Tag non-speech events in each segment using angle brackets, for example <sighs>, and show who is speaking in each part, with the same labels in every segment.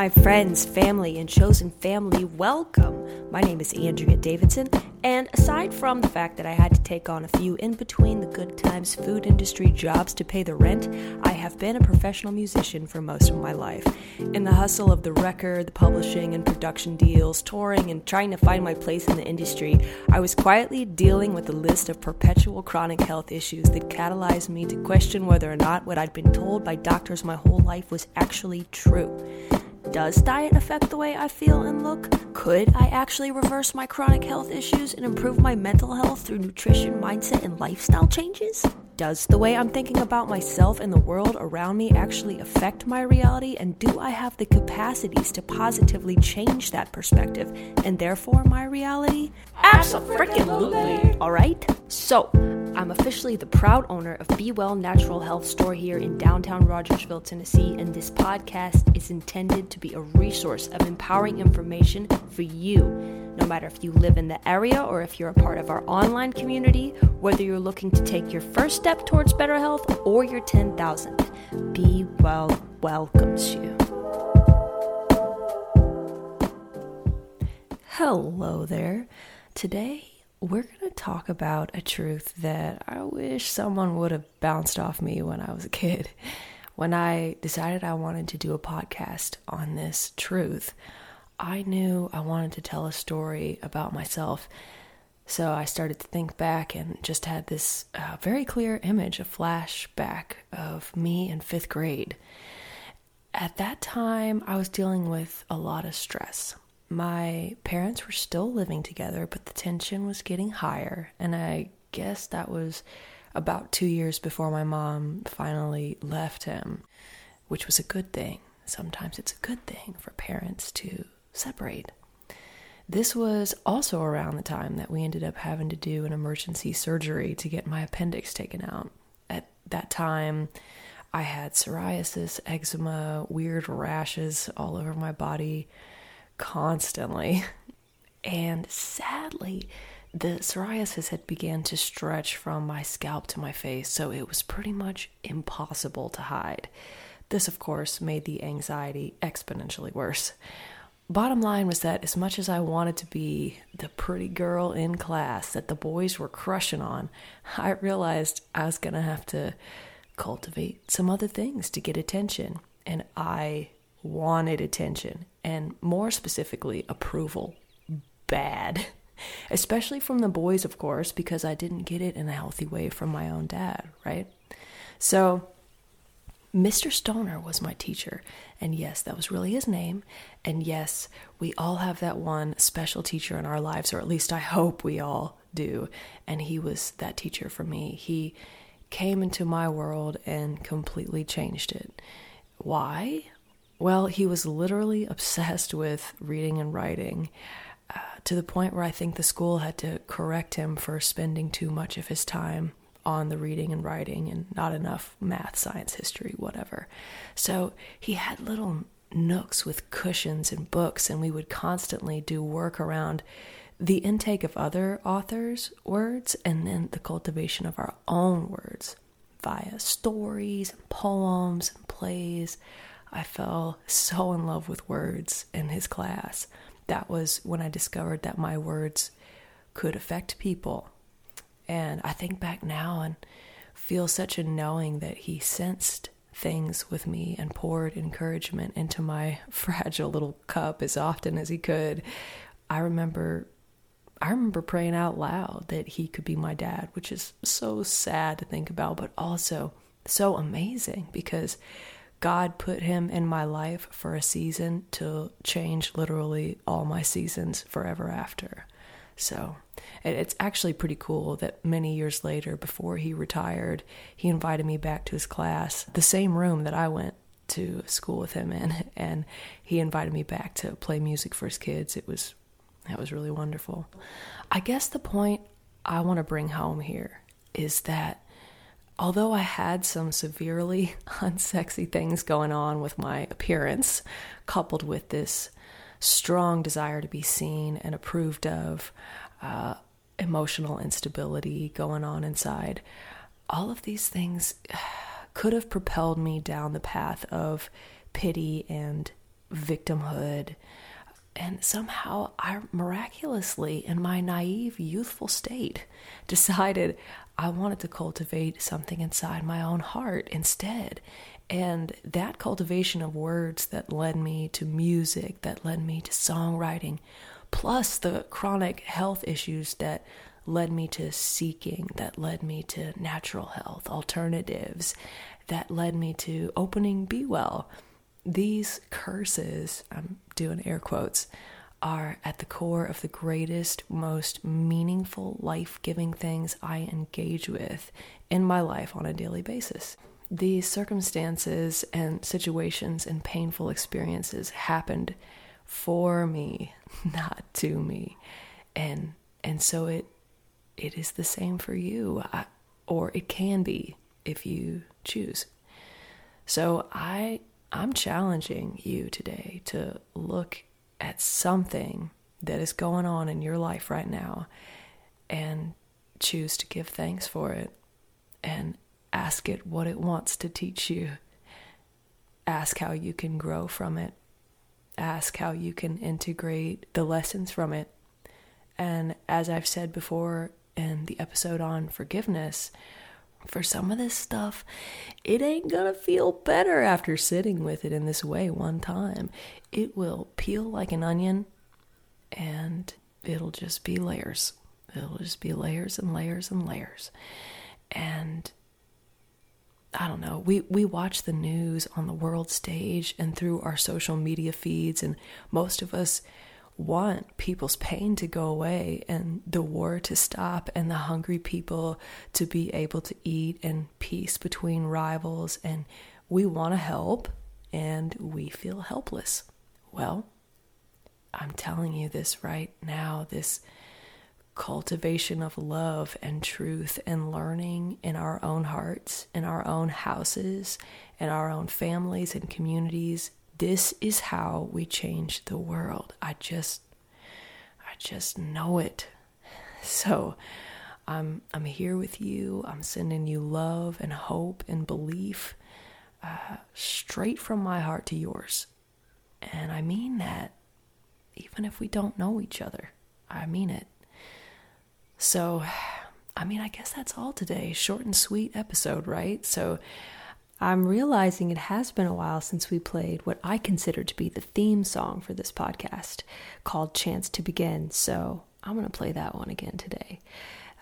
Speaker 1: my friends, family, and chosen family, welcome. My name is Andrea Davidson, and aside from the fact that I had to take on a few in between the good times food industry jobs to pay the rent, I have been a professional musician for most of my life. In the hustle of the record, the publishing and production deals, touring, and trying to find my place in the industry, I was quietly dealing with a list of perpetual chronic health issues that catalyzed me to question whether or not what I'd been told by doctors my whole life was actually true. Does diet affect the way I feel and look? Could I actually reverse my chronic health issues and improve my mental health through nutrition, mindset, and lifestyle changes? Does the way I'm thinking about myself and the world around me actually affect my reality? And do I have the capacities to positively change that perspective and therefore my reality? Absolutely. All right? So, I'm officially the proud owner of B Well Natural Health Store here in downtown Rogersville, Tennessee, and this podcast is intended to be a resource of empowering information for you, no matter if you live in the area or if you're a part of our online community, whether you're looking to take your first step towards better health or your 10,000th. B Well welcomes you. Hello there. Today, we're going to talk about a truth that I wish someone would have bounced off me when I was a kid. <laughs> When I decided I wanted to do a podcast on this truth, I knew I wanted to tell a story about myself. So I started to think back and just had this uh, very clear image, a flashback of me in fifth grade. At that time, I was dealing with a lot of stress my parents were still living together, but the tension was getting higher. And I guess that was about two years before my mom finally left him, which was a good thing. Sometimes it's a good thing for parents to separate. This was also around the time that we ended up having to do an emergency surgery to get my appendix taken out. At that time, I had psoriasis, eczema, weird rashes all over my body constantly. And sadly, the psoriasis had began to stretch from my scalp to my face, so it was pretty much impossible to hide. This, of course, made the anxiety exponentially worse. Bottom line was that as much as I wanted to be the pretty girl in class that the boys were crushing on, I realized I was going to have to cultivate some other things to get attention. And I wanted attention and more specifically, approval. Bad. <laughs> Especially from the boys, of course, because I didn't get it in a healthy way from my own dad, right? So, Mr. Stoner was my teacher. And yes, that was really his name. And yes, we all have that one special teacher in our lives, or at least I hope we all do. And he was that teacher for me. He came into my world and completely changed it. Why? Well, he was literally <laughs> obsessed with reading and writing uh, to the point where I think the school had to correct him for spending too much of his time on the reading and writing and not enough math, science, history, whatever. So he had little nooks with cushions and books, and we would constantly do work around the intake of other authors' words and then the cultivation of our own words via stories and poems and plays. I fell so in love with words in his class. That was when I discovered that my words could affect people. And I think back now and feel such a knowing that he sensed things with me and poured encouragement into my <laughs> fragile little cup as often as he could. I remember I remember praying out loud that he could be my dad, which is so sad to think about, but also so amazing because God put him in my life for a season to change literally all my seasons forever after. So it's actually pretty cool that many years later, before he retired, he invited me back to his class, the same room that I went to school with him in, <laughs> and he invited me back to play music for his kids. It was that was really wonderful. I guess the point I want to bring home here is that although I had some severely <laughs> unsexy things going on with my appearance, coupled with this strong desire to be seen and approved of, uh, emotional instability going on inside, all of these things <sighs> could have propelled me down the path of pity and victimhood. And somehow I miraculously, in my naive, youthful state, <laughs> decided I wanted to cultivate something inside my own heart instead. And that cultivation of words that led me to music, that led me to songwriting, plus the chronic health issues that led me to seeking, that led me to natural health alternatives, that led me to opening B Well. These curses, I'm doing air quotes, are at the core of the greatest, most meaningful, life giving things I engage with in my life on a daily basis. These circumstances and situations and painful experiences happened for me, <laughs> not to me. And and so it it is the same for you, I, or it can be if you choose. So I I'm challenging you today to look at something that is going on in your life right now and choose to give thanks for it and ask it what it wants to teach you. Ask how you can grow from it. Ask how you can integrate the lessons from it. And as I've said before in the episode on forgiveness, for some of this stuff, it ain't gonna feel better after sitting with it in this way one time. It will peel like an onion and it'll just be layers. It'll just be layers and layers and layers. And I don't know, we, we watch the news on the world stage and through our social media feeds, and most of us want people's pain to go away and the war to stop and the hungry people to be able to eat and peace between rivals. And we want to help and we feel helpless. Well, I'm telling you this right now this cultivation of love and truth and learning in our own hearts, in our own houses, in our own families and communities this is how we change the world. I just I just know it. <laughs> So I'm I'm here with you. I'm sending you love and hope and belief uh, straight from my heart to yours. And I mean that even if we don't know each other. I mean it. So, <sighs> I mean, I guess that's all today. Short and sweet episode, right? So, I'm realizing it has been a while since we played what I consider to be the theme song for this podcast called Chance to Begin. So I'm going to play that one again today.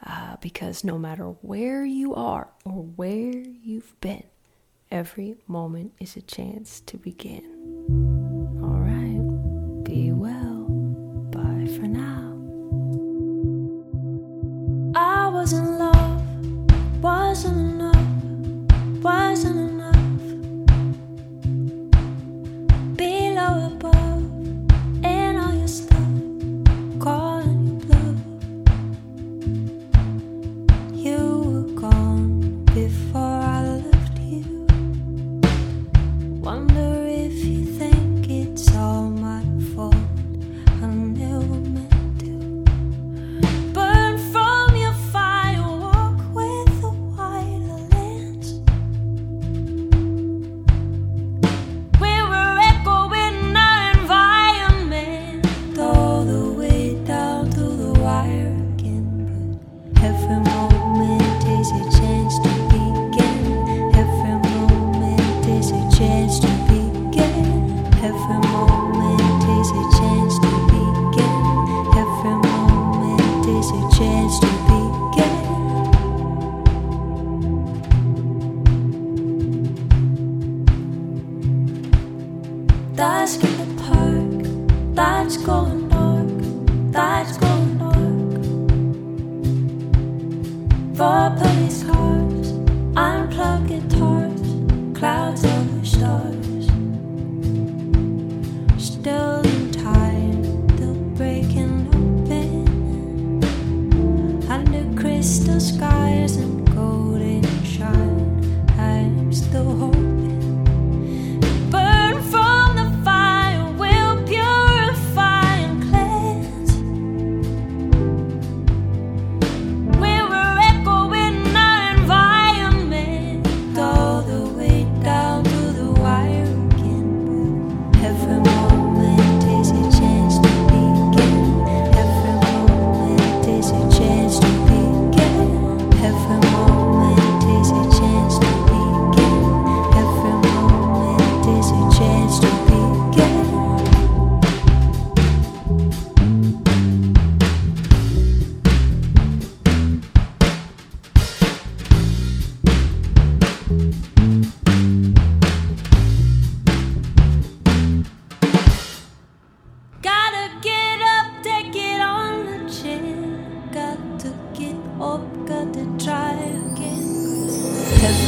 Speaker 1: Uh, because no matter where you are or where you've been, every moment is a chance to begin. All right, be well. Bye for now. hope got to
Speaker 2: try again.